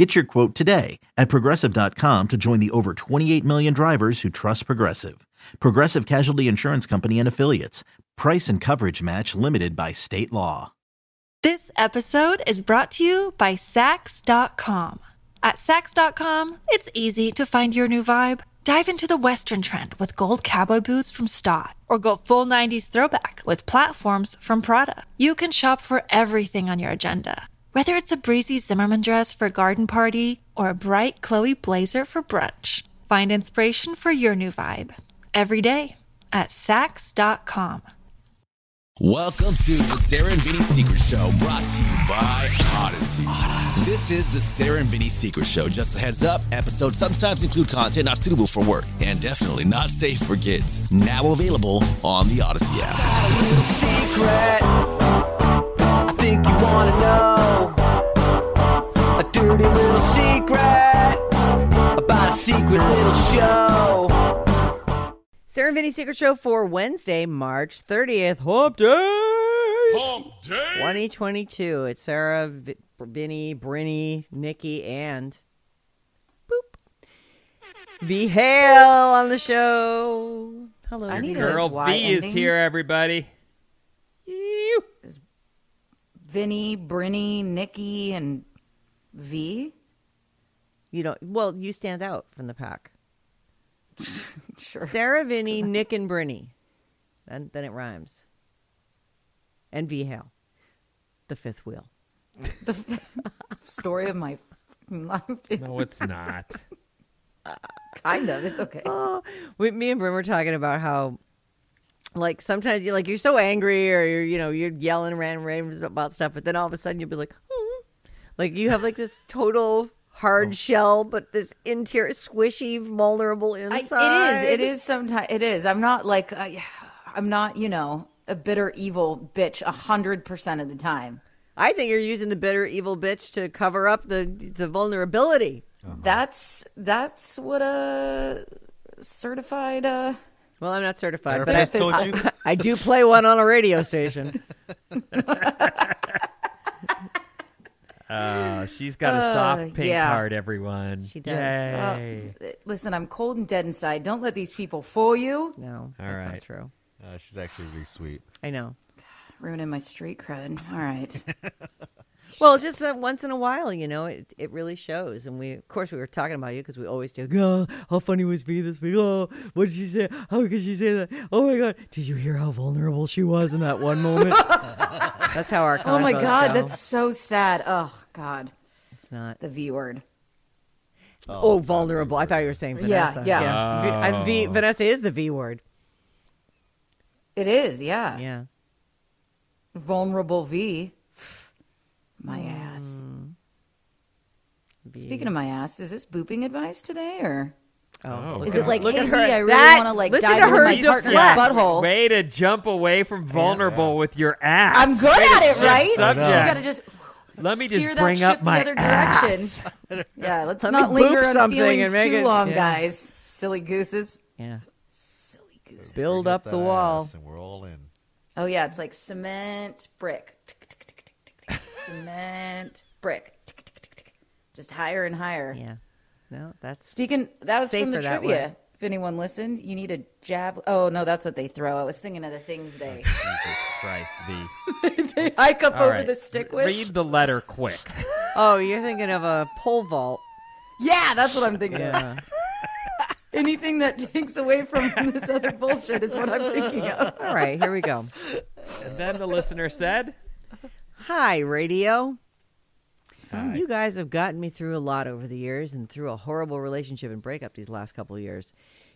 Get your quote today at progressive.com to join the over 28 million drivers who trust Progressive. Progressive Casualty Insurance Company and Affiliates. Price and coverage match limited by state law. This episode is brought to you by Saks.com. At Saks.com, it's easy to find your new vibe. Dive into the Western trend with gold cowboy boots from Staud, or go full 90s throwback with platforms from Prada. You can shop for everything on your agenda, whether it's a breezy Zimmermann dress for a garden party or a bright Chloe blazer for brunch. Find inspiration for your new vibe every day at Saks.com. Welcome to the Sarah and Vinny Secret Show, brought to you by Audacy. This is the Sarah and Vinny Secret Show. Just a heads up, episodes sometimes include content not suitable for work and definitely not safe for kids. Now available on the Audacy app. Dirty little secret about a secret little show. Sarah and Vinny Secret Show for Wednesday, March 30th. Hump Day! Hump Day! 2022. It's Sarah, v- Vinny, Brinny, Nikki, and boop. V Hale on the show. Hello, I need V. a Girl Y V is here, everybody. Ew. Vinny, Brinny, Nikki, and V. You don't, well, you stand out from the pack. Sure. Sarah, Vinny, Nick, and Brinny. Then, then it rhymes. And V Hale, the fifth wheel. The story of my life. No, it's not. kind of. It's okay. Oh, we, me and Brim were talking about how, like, sometimes you like you're so angry or you're you know you're yelling random raves about stuff, but then all of a sudden you'll be like. Like you have like this total hard shell, but this interior squishy, vulnerable I, inside. it is. It is sometimes. It is. I'm not like. Uh, I'm not. You know, a bitter evil bitch a hundred percent of the time. I think you're using the bitter evil bitch to cover up the the vulnerability. That's that's what a certified. uh Well, I'm not certified, but I, told you? I, I do play one on a radio station. Uh, she's got a Uh, soft pink yeah. heart, everyone. She does. Yay. Uh, listen, I'm cold and dead inside. Don't let these people fool you. No, that's not true. Uh, she's actually really sweet. I know. Ruining my street cred. All right. Well, just that once in a while, you know, it, it really shows. And we, of course, we were talking about you because we always do. Oh, how funny was V this week? Oh, what did she say? How could she say that? Oh my God! Did you hear how vulnerable she was in that one moment? that's how our. oh my God, go. that's so sad. Oh God, it's not. the V word. Oh, oh vulnerable. I thought you were saying Yeah, Vanessa. yeah. V- I- v, Vanessa is the V word. It is, yeah. Yeah. Vulnerable V. My ass. V. Speaking of my ass, is this booping advice today, or Oh, oh look is it like, Look hey at V, her. I really want to like listen dive to into her my partner's deflect. butthole? Way to jump away from vulnerable with your ass. I'm good Way at it, right? So you subject. gotta just Let me steer just that bring ship up my the other ass. direction. yeah, let's Let not linger on feelings and make too it- long, yeah. guys. Silly gooses. Yeah. Silly gooses. Build up the wall. And we're all in. Oh yeah, it's like cement, brick, cement, brick, just higher and higher. Yeah. No, that's Speaking, that was from the trivia. If anyone listened, you need a jab. Oh no, that's what they throw. I was thinking of the things they, oh, Jesus Christ, V. they hike up All over right. the stick with. Read the letter quick. Oh, you're thinking of a pole vault. Yeah, that's what I'm thinking of. Anything that takes away from this other bullshit is what I'm thinking of. All right, here we go. And then the listener said, Hi, radio. Hi. You guys have gotten me through a lot over the years and through a horrible relationship and breakup these last couple of years.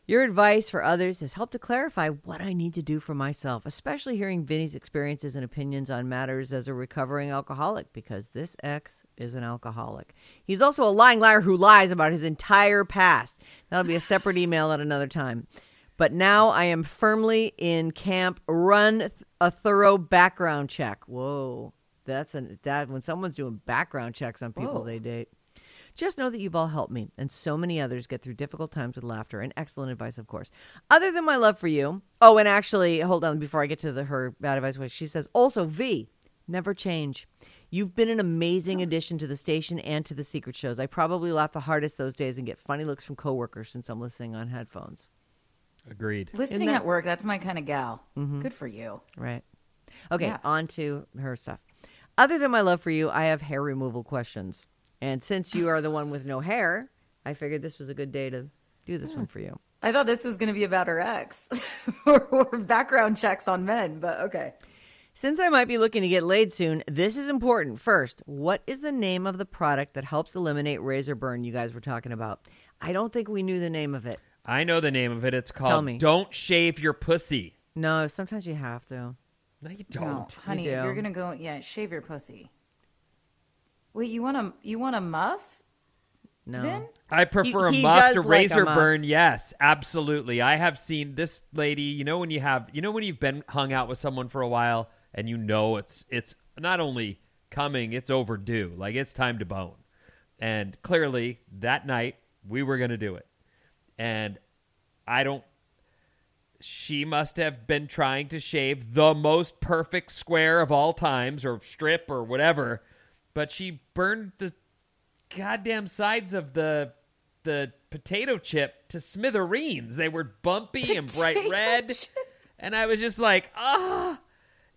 Your advice for others has helped to clarify what I need to do for myself, especially hearing Vinny's experiences and opinions on matters as a recovering alcoholic, because this ex is an alcoholic. He's also a lying liar who lies about his entire past. That'll be a separate email at another time. But now I am firmly in camp. Run th- a thorough background check. Whoa, that's an that when someone's doing background checks on people Whoa. they date. Just know that you've all helped me and so many others get through difficult times with laughter and excellent advice, of course. Other than my love for you. Oh, and actually, hold on before I get to the her bad advice. which She says also V, never change. You've been an amazing oh. addition to the station and to the secret shows. I probably laugh the hardest those days and get funny looks from coworkers since I'm listening on headphones. Agreed. Listening that- at work, that's my kind of gal. Mm-hmm. Good for you. Right. Okay, Yeah. on to her stuff. Other than my love for you, I have hair removal questions. And since you are the one with no hair, I figured this was a good day to do this one for you. I thought this was going to be about her ex or, or background checks on men, but okay. Since I might be looking to get laid soon, this is important. First, what is the name of the product that helps eliminate razor burn you guys were talking about? I don't think we knew the name of it. I know the name of it. It's called Tell me. Don't Shave Your Pussy. No, sometimes you have to. No, you don't. honey, if do. you're gonna go, yeah, shave your pussy. Wait, you want a you want a muff? No. Then I prefer he a muff does to like razor muff. burn. Yes, absolutely. I have seen this lady. You know when you have, you know when you've been hung out with someone for a while and you know it's it's not only coming, it's overdue. Like it's time to bone. And clearly that night we were going to do it. And I don't she must have been trying to shave the most perfect square of all times or strip or whatever, but she burned the goddamn sides of the the potato chip to smithereens. They were bumpy and bright red. chip. And I was just like, ah.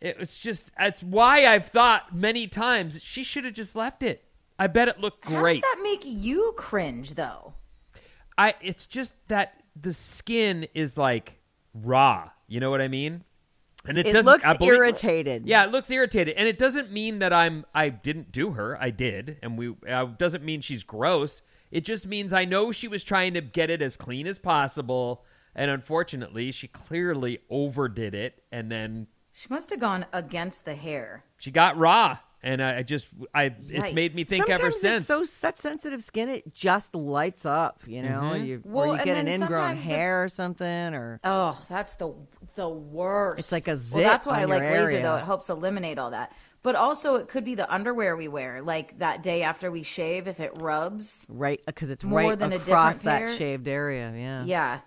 It was just that's why I've thought many times she should have just left it. I bet it looked how great. does that make you cringe though? I it's just that the skin is like raw. You know what I mean? And it, It doesn't looks believe- irritated. Yeah, it looks irritated, and it doesn't mean that I'm I didn't do her. I did, and we uh, doesn't mean she's gross. It just means I know she was trying to get it as clean as possible, and unfortunately, she clearly overdid it, and then She must have gone against the hair. she got raw. And I I just I it's made me think Sometimes ever it's since. so such sensitive skin, it just lights up. You know, mm-hmm. you, Well, or you and get an ingrown sometimes the- hair or something, or Oh, that's the the worst. It's like a Well, zit that's why I like your laser though. It helps eliminate all that. But also, it could be the underwear we wear, like that day after we shave. If it rubs, right because it's More right than a across different that pair? shaved area. Yeah. yeah.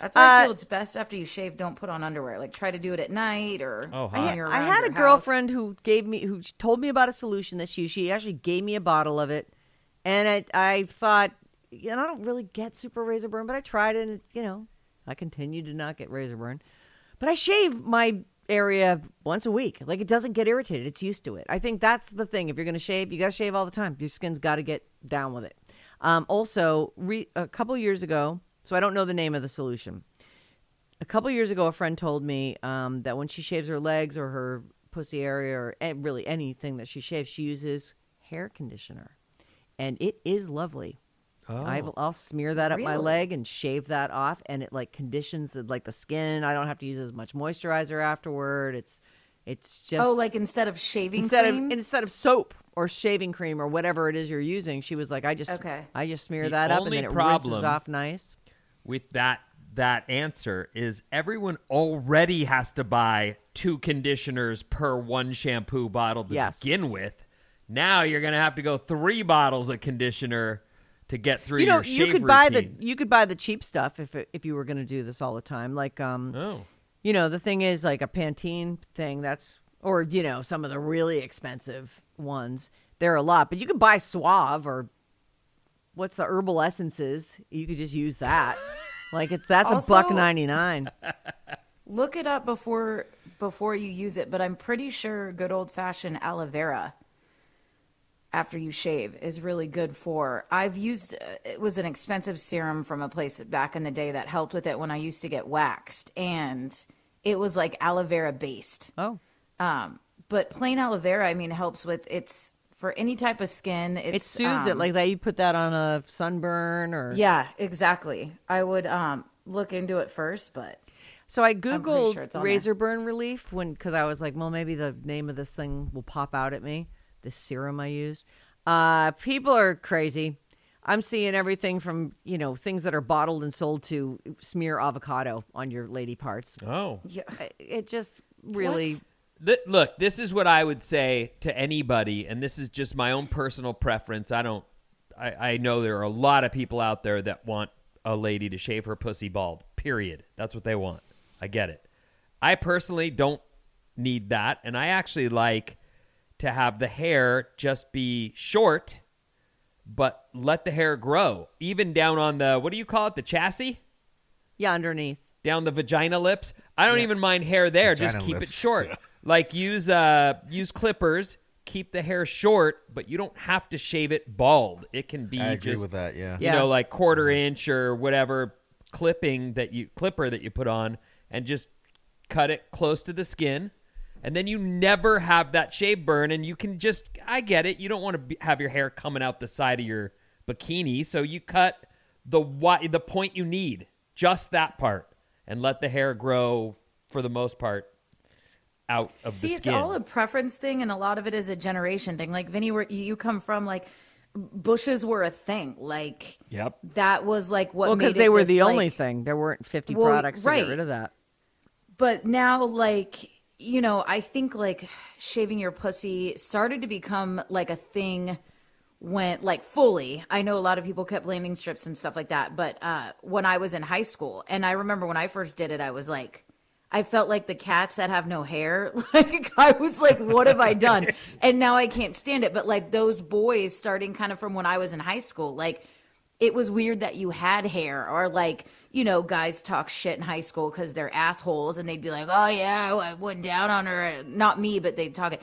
That's why I Uh, feel it's best after you shave. Don't put on underwear. Like try to do it at night or Oh, when hot. you're I around had a house. girlfriend who gave me who told me about a solution that she she actually gave me a bottle of it, and I I thought you know I don't really get super razor burn, but I tried it, and you know I continue to not get razor burn, but I shave my area once a week. Like it doesn't get irritated; it's used to it. I think that's the thing. If you're going to shave, you got to shave all the time. Your skin's got to get down with it. Um, also, re- a couple years ago, so I don't know the name of the solution a couple years ago, a friend told me um, that when she shaves her legs or her pussy area or really anything that she shaves, she uses hair conditioner, and it is lovely. I will, I'll smear that up my leg and shave that off, and it like conditions the, like the skin. I don't have to use as much moisturizer afterward. It's it's just Oh, like instead of shaving instead cream. of instead of soap or shaving cream or whatever it is you're using. She was like, I just Okay. I just smear The that up and then it problem- rinses off nice. With that that answer is everyone already has to buy two conditioners per one shampoo bottle to Yes. begin with. Now you're gonna have to go three bottles of conditioner to get through you know you could buy the you could buy the cheap stuff if it, if you were going to do this all the time like um Oh. you know the thing is like a pantene thing that's or you know some of the really expensive ones they're a lot but you could buy suave or what's the herbal essences you could just use that like it's that's a buck 99 Look it up before before you use it, but I'm pretty sure good old fashioned aloe vera after you shave is really good for. I've used it was an expensive serum from a place back in the day that helped with it when I used to get waxed and it was like aloe vera based. oh Um but plain aloe vera I mean helps with it's for any type of skin. It's, it soothes it um, like that you put that on a sunburn or Yeah, exactly. I would um look into it first, but So I googled sure it's on razor burn relief when because I was like, well, maybe the name of this thing will pop out at me. This serum I used. Uh, people are crazy. I'm seeing everything from you know things that are bottled and sold to smear avocado on your lady parts. Oh. Yeah. It- It just really What? Th- look, this is what I would say to anybody, and this is just my own personal preference. I don't. I, I know there are a lot of people out there that want a lady to shave her pussy bald. Period. That's what they want. I get it. I personally don't need that, and I actually like to have the hair just be short, but let the hair grow, even down on the what do you call it, the chassis yeah underneath. down the vagina lips. I don't even mind hair there. just Vagina keep it short. yeah. Like use uh use clippers. Keep the hair short, but you don't have to shave it bald. It can be I agree just with that. Yeah. you Yeah. know like quarter inch or whatever clipping that you clipper that you put on, and just cut it close to the skin. And then you never have that shave burn, and you can just, I get it. You don't want to be, have your hair coming out the side of your bikini, so you cut the wi- the point you need, just that part, and let the hair grow for the most part out of See, the it's all a preference thing, and a lot of it is a generation thing. Like Vinny, where you you come from, like bushes were a thing. Like Yep. that was like what Well, made because it they were this, the only like- thing. There weren't 50 Well, products to right. get rid of that. But now, like, you know, I think like shaving your pussy started to become like a thing when, like, fully. I know a lot of people kept landing strips and stuff like that. But uh, when I was in high school, and I remember when I first did it, I was like, I felt like the cats that have no hair. Like, I was like, what have I done? And now I can't stand it. But like those boys, starting kind of from when I was in high school, like, it was weird that you had hair or like you know guys talk shit in high school because they're assholes and they'd be like oh yeah i went down on her not me but they'd talk it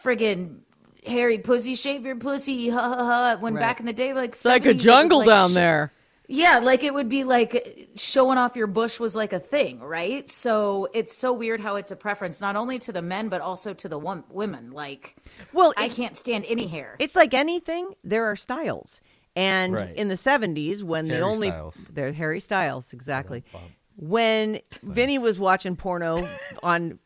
friggin hairy pussy shave your pussy ha ha ha when Right. back in the day like It's like a 70s, it was jungle like down there. Yeah, like it would be like showing off your bush was like a thing, right? So it's so weird how it's a preference, not only to the men but also to the wom- women. Like, Well, I can't stand any hair. It's like anything, there are styles. And Right. in the 70s, when the only. Styles. They're Harry Styles, exactly. When Vinny was watching porno on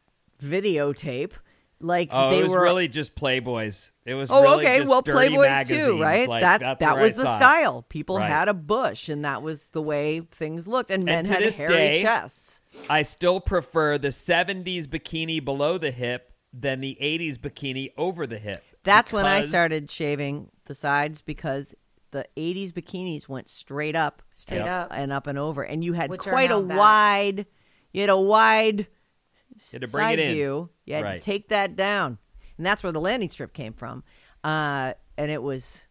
videotape, like Oh, they it was were. really just Playboys. It was Oh, really okay. just Well, dirty Playboys too, right? Like, that that was the style. People Right. had a bush, and that was the way things looked. And men to had this hairy day, chests. I still prefer the 70s bikini below the hip than the 80s bikini over the hip. That's when I started shaving the sides because the 80s bikinis went straight up, Straight Yep. up. and up and over, and you had Which quite a back. wide, you had a wide You had to bring side it in. view. You had Right. to take that down, and that's where the landing strip came from. Uh, and it was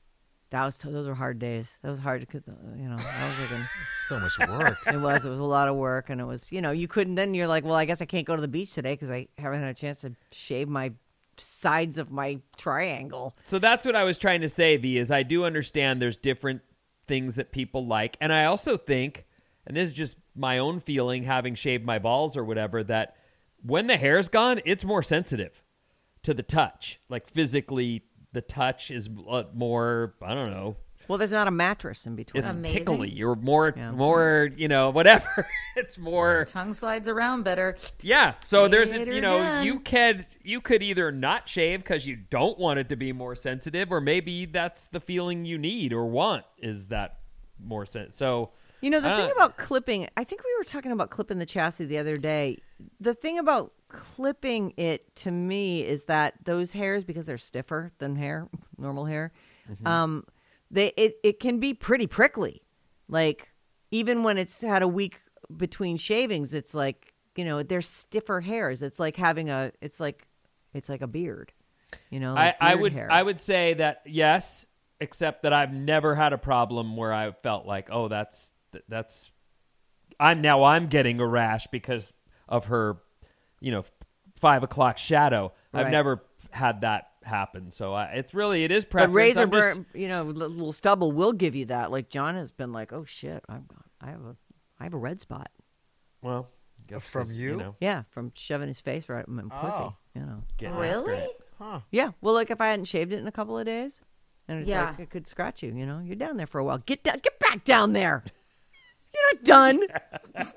that was those were hard days. That was hard to, you know. I was looking. So much work. It was. It was a lot of work, and it was. You know, you couldn't. Then you're like, well, I guess I can't go to the beach today because I haven't had a chance to shave my sides of my triangle. So that's what I was trying to say, V, is I do understand there's different things that people like. And I also think, and this is just my own feeling having shaved my balls or whatever, that when the hair's gone, it's more sensitive to the touch. Like physically, the touch is uh, more, I don't know, Well, there's not a mattress in between. it's Amazing. tickly. You're more, Yeah. more, you know, whatever. it's more. Tongue slides around better. Yeah. So there's, you know, done. you could you could either not shave because you don't want it to be more sensitive, or maybe that's the feeling you need or want is that more sen So You know, the thing don't- about clipping, I think we were talking about clipping the chassis the other day. The thing about clipping it to me is that those hairs, because they're stiffer than hair, normal hair, Mm-hmm. um, they it, it can be pretty prickly. Like even when it's had a week between shavings, it's like you know they're stiffer hairs. It's like having a it's like it's like a beard. You know, I, like I beard would hair. I would say that yes, except that I've never had a problem where I felt like, oh, that's that's I'm now I'm getting a rash because of her, you know, five o'clock shadow. I've never had that happen. So I, it's really it is But razor I'm just- burn, you know, li- little stubble will give you that. Like John has been like, "Oh shit, I've got, I have a, I have a red spot." well, I guess From 'cause, you? know, Yeah, from shoving his face right in my oh. pussy. Oh. You know. getting after Really? it. Yeah. Well, like if I hadn't shaved it in a couple of days, and it's Yeah. like it could scratch you. You know, you're down there for a while. Get down. Get back down there. You're not done.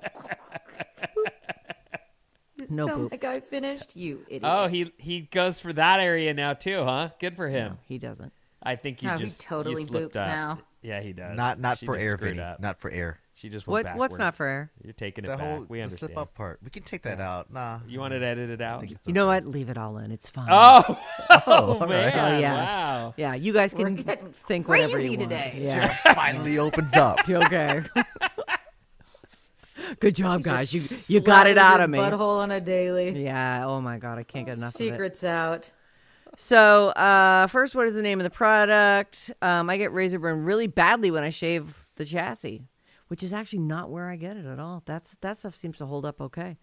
No Sound poop. like I finished. You idiot. Oh, he he goes for that area now too, huh? Good for him. no, he doesn't. I think you Oh, he just you totally slipped boops up. now. Yeah, he does. Not not She for just air, screwed Vinny. up. Not for air. She just went What, what's not backwards. for air? You're taking it The back. whole we the understand. slip up part. We can take that out. Nah. You want it edited out? think it's You know what? Leave it all in. It's fine. Oh, oh, oh all right. man! Oh, yes. Wow. Yeah, you guys We're can getting think whatever crazy you want. today. Yeah. finally opens up. okay. Good job, guys. You you got it out of me. Butthole on a daily. Yeah. Oh my god, I can't get enough of it. Secrets out. So, uh, first, what is the name of the product? Um, I get razor burn really badly when I shave the chassis, which is actually not where I get it at all. That's that stuff seems to hold up okay.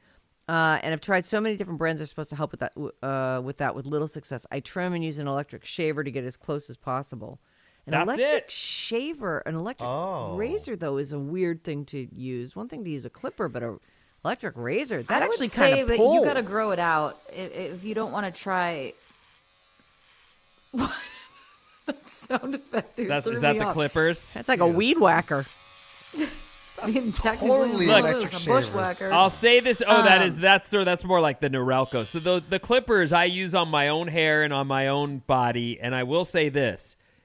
Uh, and I've tried so many different brands that are supposed to help with that. Uh, with that, with little success. I trim and use an electric shaver to get as close as possible. An That's electric it. shaver, an electric Oh. razor though is a weird thing to use. One thing to use a clipper, but a electric razor that I actually would kind of but pulls. you got to grow it out if, if you don't want to try. What sound effect? there That's, is that me the off. Clippers? That's like a weed whacker. I mean, technically, totally it electric was a shavers. bushwhacker. I'll say this. Oh, that Um, is that's so that's more like the Norelco. So the the clippers I use on my own hair and on my own body, and I will say this: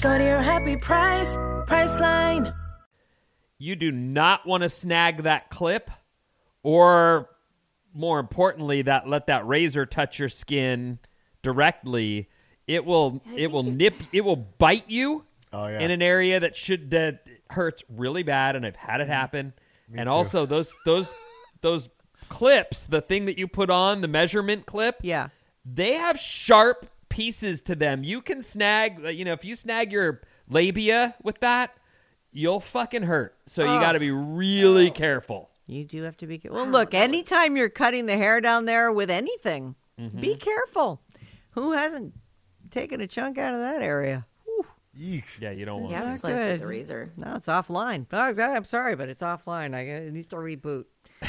Go to your happy price, Priceline. you do not want to snag that clip, or more importantly, that let that razor touch your skin directly. It will it will nip it will bite you Oh, yeah. in an area that should that hurts really bad, and I've had it mm-hmm. happen. and too. also those those those clips, the thing that you put on the measurement clip, Yeah. they have sharp pieces to them. You can snag, you know, if you snag your labia with that, you'll fucking hurt. So you got to be really careful. You do have to be careful. Well, look, anytime you're cutting the hair down there with anything, be careful. Who hasn't taken a chunk out of that area? Eek. Yeah, you don't want yeah, to. sliced with good. the razor. No, it's offline. Oh, I'm sorry, but it's offline. I it needs to reboot.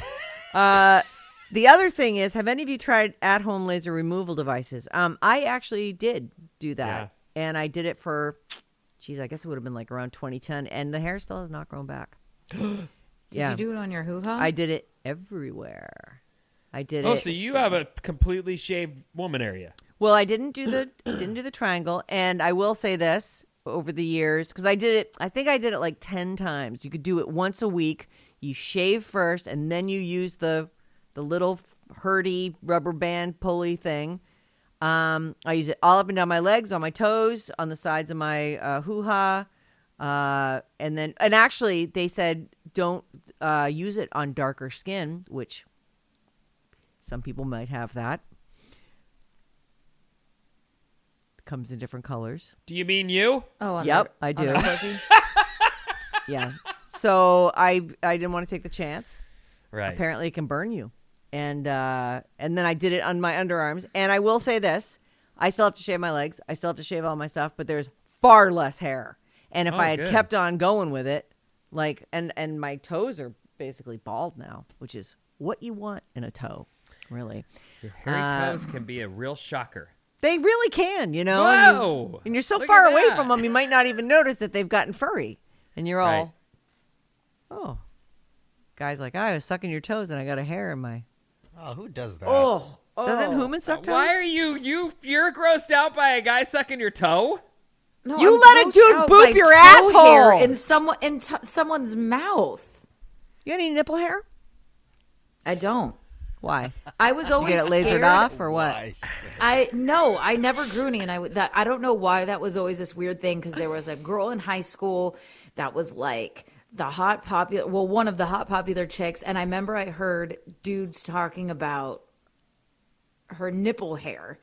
uh, the other thing is, have any of you tried at-home laser removal devices? Um, I actually did do that, and I did it for, geez, I guess it would have been like around 2010, and the hair still has not grown back. Did yeah, you do it on your hoo ha? I did it everywhere. I did Oh, it. so you have a completely shaved woman area. Well, I didn't do the didn't do the triangle, and I will say this over the years because I did it. I think I did it like ten times. You could do it once a week. You shave first, and then you use the the little hurdy rubber band pulley thing. Um, I use it all up and down my legs, on my toes, on the sides of my uh, hoo ha, uh, and then and actually they said don't uh, use it on darker skin, which some people might have that. Comes in different colors. Do you mean you? oh, on Yep, their- I on their do. pussy? Yeah. So I I didn't want to take the chance. Right. Apparently, it can burn you, and uh, and then I did it on my underarms. And I will say this: I still have to shave my legs. I still have to shave all my stuff, but there's far less hair. And if Oh, I had good. kept on going with it, like and and my toes are basically bald now, which is what you want in a toe, really. Your hairy Uh, toes can be a real shocker. They really can, you know. and you- Whoa! And you're so Look far away that. from them, you might not even notice that they've gotten furry. And you're all, Right. oh. Guy's like, I was sucking your toes and I got a hair in my. Oh, who does that? Oh. Doesn't oh. Human suck toes? Why are you you you're grossed out by a guy sucking your toe? No, You I'm let a dude boop your toe hair asshole. in someone in t- someone's mouth. You got any nipple hair? I don't. Why? I was You always get it lasered scared. off or what? Why? I no, I never grew any, and I would- that I don't know why that was always this weird thing because there was a girl in high school that was like the hot popular well one of the hot popular chicks and i remember i heard dudes talking about her nipple hair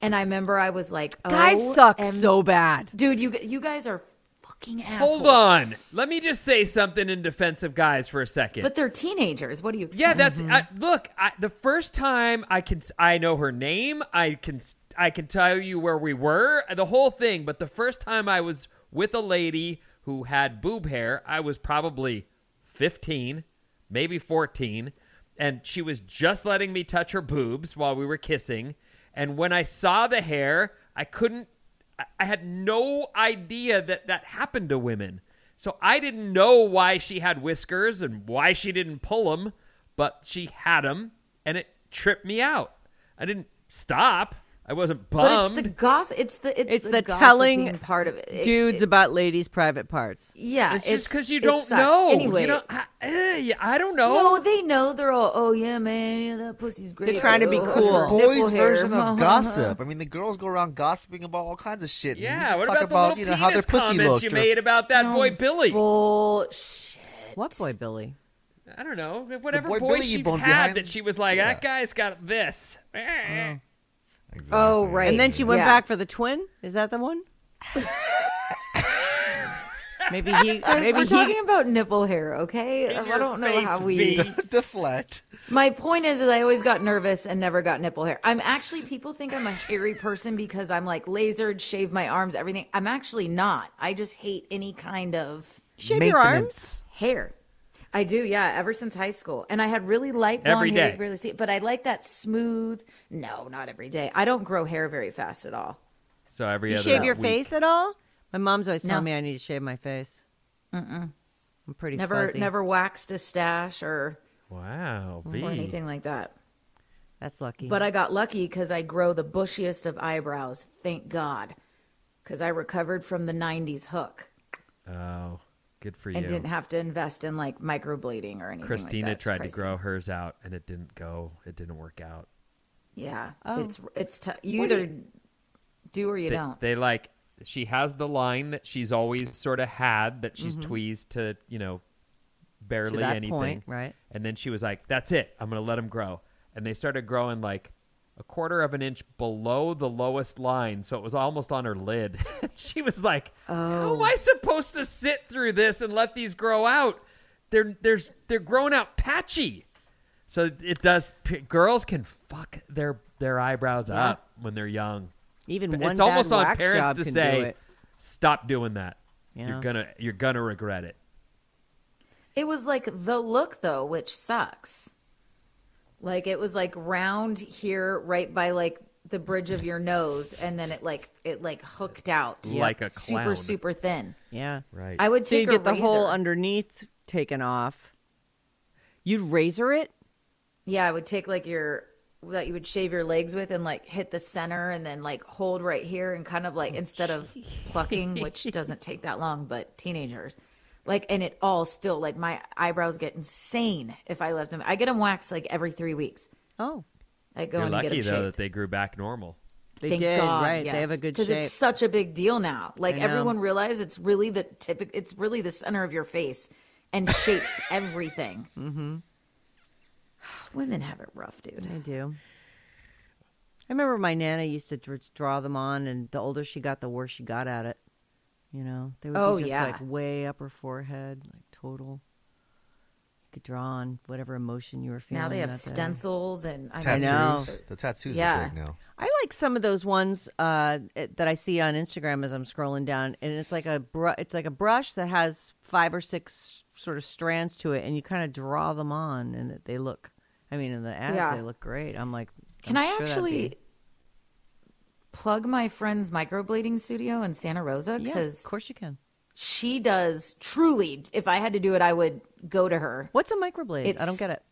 and i remember i was like oh, Guys suck em- so bad. dude you you guys are fucking assholes Hold on. Let me just say something in defense of guys for a second. but they're teenagers what do you expect? Yeah, that's mm-hmm. I, look. I, the first time I can, I know her name. I can, I can tell you where we were, the whole thing. But the first time I was with a lady who had boob hair, I was probably fifteen, maybe fourteen, and she was just letting me touch her boobs while we were kissing. And when I saw the hair, I couldn't. I had no idea that that happened to women. So I didn't know why she had whiskers and why she didn't pull them, but she had them, and it tripped me out. I didn't stop. I wasn't bummed. but it's the gossip it's the it's, It's the, gossiping telling part of it, It- dudes it- about ladies' private parts. yeah it's just because you don't know. anyway you don't, I, eh, I don't know. no, they know. They're all, oh yeah, man, yeah, that pussy's great. They're trying to be cool. her boys' nipple version hair. of gossip. I mean, the girls go around gossiping about all kinds of shit. yeah, what talk about, the about little you know how their penis pussy comments looked. you or- made about that boy Billy? Bullshit. What boy, Billy? I don't know. Whatever boy boy, Billy she boned had behind- that she was like, Yeah. that guy's got this. Eh. Exactly. Oh, right. And then she went Yeah. back for the twin. Is that the one? maybe he. Guys, Maybe we're he. talking about nipple hair, okay? In I don't know how we. V. deflect. My point is, is I always got nervous and never got nipple hair. I'm actually people think I'm a hairy person because I'm like lasered, shave my arms, everything. I'm actually not. I just hate any kind of shave your arms. Hair. I do, yeah. Ever since high school, and I had really light blonde Every hair. You day. could barely see it, but I like that smooth. No, not every day. I don't grow hair very fast at all. So every You other shave your week. face at all? My mom's always No. telling me I need to shave my face. Mm-mm. I'm pretty Never, fuzzy. never waxed a stash or Wow, V. or anything like that. That's lucky. But I got lucky because I grow the bushiest of eyebrows. Thank God, because I recovered from the '90s hook Oh, good for and you. didn't have to invest in like microblading or anything. Christina like that. It's tried to grow hers out and it didn't go. It didn't work out. Yeah, Oh. it's it's t- you What do either do or you they, don't. they like she has the line that she's always sort of had that she's Mm-hmm. tweezed to you know barely that anything point, right. and then she was like that's it i'm gonna let them grow and they started growing like a quarter of an inch below the lowest line so it was almost on her lid she was like how Oh. am i oh. supposed to sit through this and let these grow out they're there's they're growing out patchy so it does p- girls can fuck their their eyebrows Yeah. up when they're young Even but one it's almost bad on wax parents job to can say, do it. "Stop doing that. Yeah. You're gonna you're gonna regret it." It was like the look though, which sucks. Like it was like round here, right by like the bridge of your nose, and then it like it like hooked out, Like a super clown. super thin. Yeah. Right. I would So you take a get the hole razor. underneath taken off. You'd razor it. Yeah, I would take like your that you would shave your legs with and like hit the center and then like hold right here and kind of like instead of plucking, which doesn't take that long, but teenagers. Like and it all still like my eyebrows get insane if I left them. I get them waxed like every three weeks. Oh, I go You're in and get lucky them though shaped. that they grew back normal. they Thank did God, right. They have a good because it's such a big deal now. Like I know. everyone realizes it's really the typical. It's really the center of your face and shapes everything. Mm-hmm. Women have it rough, dude. I do. I remember my nana used to draw them on, and the older she got, the worse she got at it. You know, they would Oh, be just yeah. like way up her forehead, like total. You could draw on whatever emotion you were feeling. Now they have that day. stencils and I Tattoos. know. The tattoos Yeah. are big now. I like some of those ones uh, that I see on Instagram as I'm scrolling down, and it's like a br- it's like a brush that has five or six sort of strands to it, and you kind of draw them on, and they look. I mean, in the ads, Yeah. they look great. I'm like, Can I'm I sure that'd actually be- plug my friend's microblading studio in Santa Rosa? Yeah, Because of course you can. she does truly. If I had to do it, I would go to her. What's a microblade? I don't get it.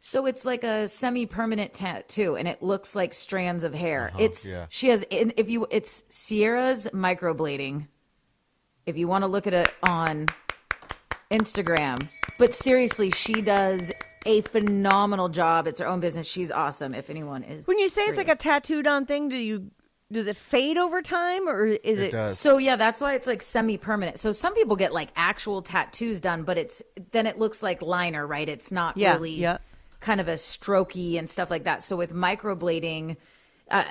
So it's like a semi-permanent tattoo, and it looks like strands of hair. Oh, it's yeah. she has if you it's Sierra's microblading. If you want to look at it on Instagram, but seriously, she does a phenomenal job. It's her own business. She's awesome. If anyone is When you say it's like a tattooed on thing, do you does it fade over time or is it? It does. So yeah, that's why it's like semi-permanent. So some people get like actual tattoos done, but it's then it looks like liner, right? It's not Yeah, really yeah. kind of a strokey and stuff like that. So with microblading, uh,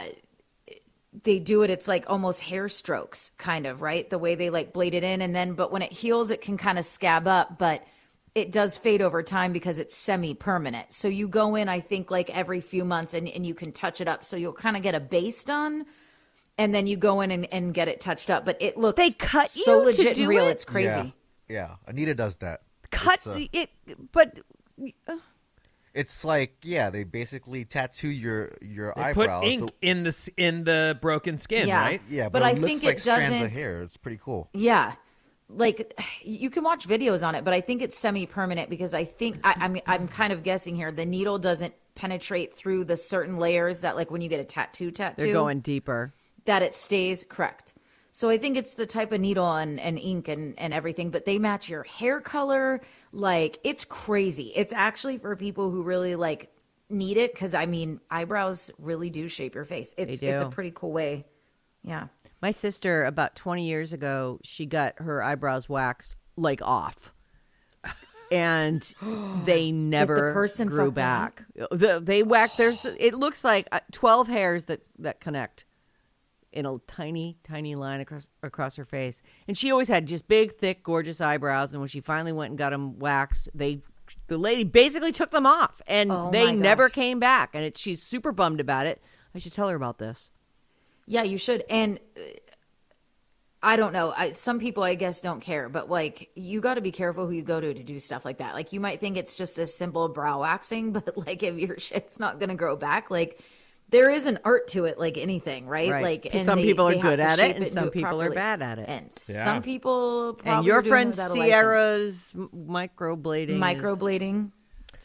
they do it. It's like almost hair strokes, kind of right. The way they like blade it in, and then but when it heals, it can kind of scab up, but it does fade over time because it's semi-permanent. So you go in, I think, like every few months, and and you can touch it up. So you'll kind of get a base done. And then you go in and, and get it touched up, but it looks They cut so you to legit do and real. it? It's crazy. Yeah, yeah. Anita does that. cut It's, uh, it, but uh, It's like yeah, they basically tattoo your your They eyebrows. put ink but- in the in the broken skin, Yeah. right? yeah, but but, I it looks think like it strands doesn't- of hair. It's pretty cool. Yeah. Like you can watch videos on it, but I think it's semi-permanent because I think I, I'm I'm kind of guessing here. The needle doesn't penetrate through the certain layers that like when you get a tattoo tattoo they're going deeper. that it stays correct. So I think it's the type of needle and, and ink and, and everything, but they match your hair color. Like it's crazy. It's actually for people who really like need it because I mean eyebrows really do shape your face. It's it's a pretty cool way. Yeah. My sister, about 20 years ago, she got her eyebrows waxed like off. And they never person grew back. The, they whack. There's. It looks like uh, twelve hairs that that connect in a tiny, tiny line across across her face. And she always had just big, thick, gorgeous eyebrows. And when she finally went and got them waxed, they the lady basically took them off, and Oh they never came back. And it, she's super bummed about it. I should tell her about this. Yeah, you should. And uh, I don't know. I, some people, I guess, don't care, but like, you got to be careful who you go to to do stuff like that. Like, you might think it's just a simple brow waxing, but like, if your shit's not going to grow back, like, there is an art to it, like anything, right? Right. Like, 'Cause some they- people are good at it, and do some people are bad at it. And Yeah. some people, probably and your are doing it friend without a license. Sierra's m- microblading. is- microblading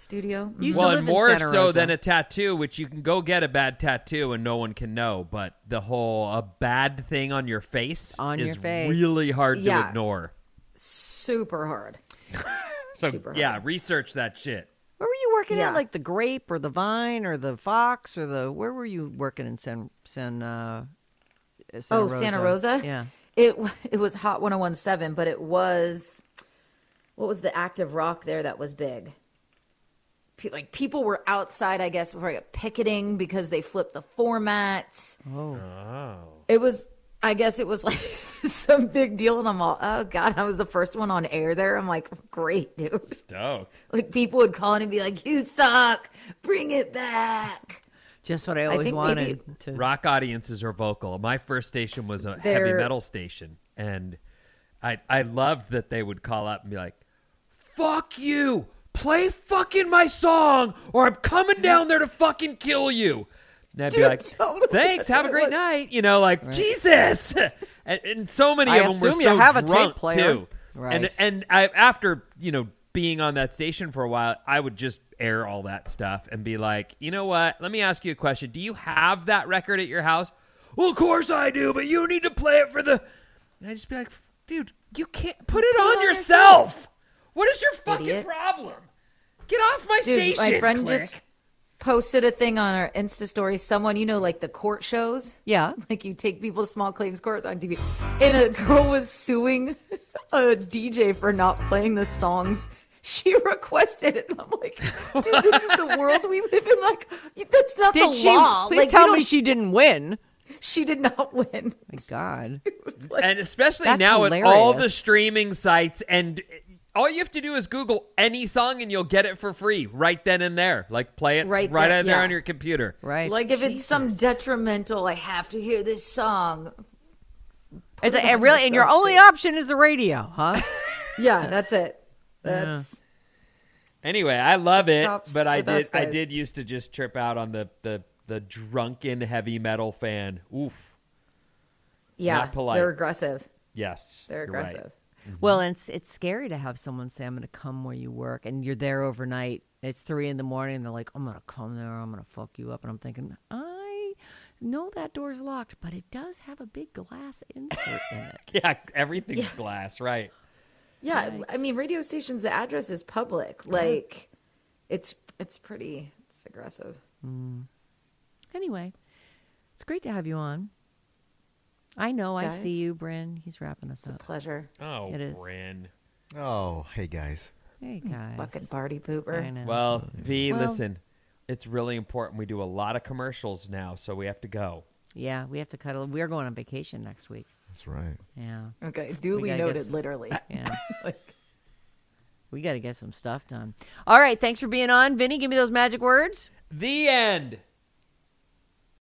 studio. You used well, and more Santa so than a tattoo, which you can go get a bad tattoo and no one can know. But the whole a bad thing on your face On is your face. really hard Yeah. to ignore. super hard. So Super yeah, research that shit. Where were you working Yeah. at? Like the Grape or the Vine or the Fox or the where were you working in San San? Uh, Santa oh, Santa Rosa. Yeah. It it was Hot 1017, but it was what was the active rock there that was big? Pe- Like people were outside, I guess, before I got picketing because they flipped the formats. Oh. It was, I guess, it was like some big deal, and I'm all, oh god, I was the first one on air there. I'm like, great, dude. Stoked. Like people would call in and be like, you suck, bring it back. Just what I always think wanted maybe- to. Rock audiences are vocal. My first station was a heavy They're- metal station, and I I loved that they would call up and be like, "Fuck you, play fucking my song, or I'm coming down there to fucking kill you." And I'd be like, totally. "Thanks, have a great was. night." You know, like Jesus, and, and so many I of them were assume you so have a tape drunk player. too. Right. And and I after you know being on that station for a while, I would just air all that stuff and be like, you know what? Let me ask you a question. Do you have that record at your house? Well, of course I do, but you need to play it for the. And I just be like, dude, you can't put it on on yourself. What is your fucking Idiot. problem? Get off my Dude, station. my friend Click. just posted a thing on our Insta story. Someone, you know, like the court shows. Yeah. Like you take people to small claims courts on TV. And a girl was suing a DJ for not playing the songs she requested it. And I'm like, dude, this is the world we live in. Like, that's not Did the she? law. Please like, tell me she didn't win. she did not win. My God. and especially That's now with all the streaming sites and all you have to do is google any song and you'll get it for free right then and there like play it right, Right right there, there yeah. on your computer Right. Like if it's some detrimental, I have to hear this song. it's it a, on really, and your yourself, only dude. option is the radio, huh? Yeah, that's it. That's anyway i love It it but i did i did used to just trip out on the the the drunken heavy metal fan oof yeah. Not polite. They're aggressive. yes They're you're right. Aggressive. Well, and it's it's scary to have someone say, "I'm going to come where you work," and you're there overnight. It's three in the morning, and they're like, "I'm going to come there. I'm going to fuck you up," and I'm thinking, I know that door's locked, but it does have a big glass insert in it. yeah everything's glass right Yeah, I mean, radio stations. The address is public. Like, it's it's pretty. It's aggressive. Mm. Anyway, it's great to have you on. I know. I see you, Bryn. He's wrapping us It's a up. pleasure. Oh, It is. Bryn. Oh, hey guys. Hey hmm, guys. Fucking party pooper. I know. Well, V, Well- listen, it's really important. We do a lot of commercials now, so we have to go. yeah, we have to cut. A, we're going on vacation next week. That's right. Yeah, Okay, duly gotta noted, guess- literally. yeah. Like, we got to get some stuff done. All right. Thanks for being on, Vinny. Give me those magic words. The end.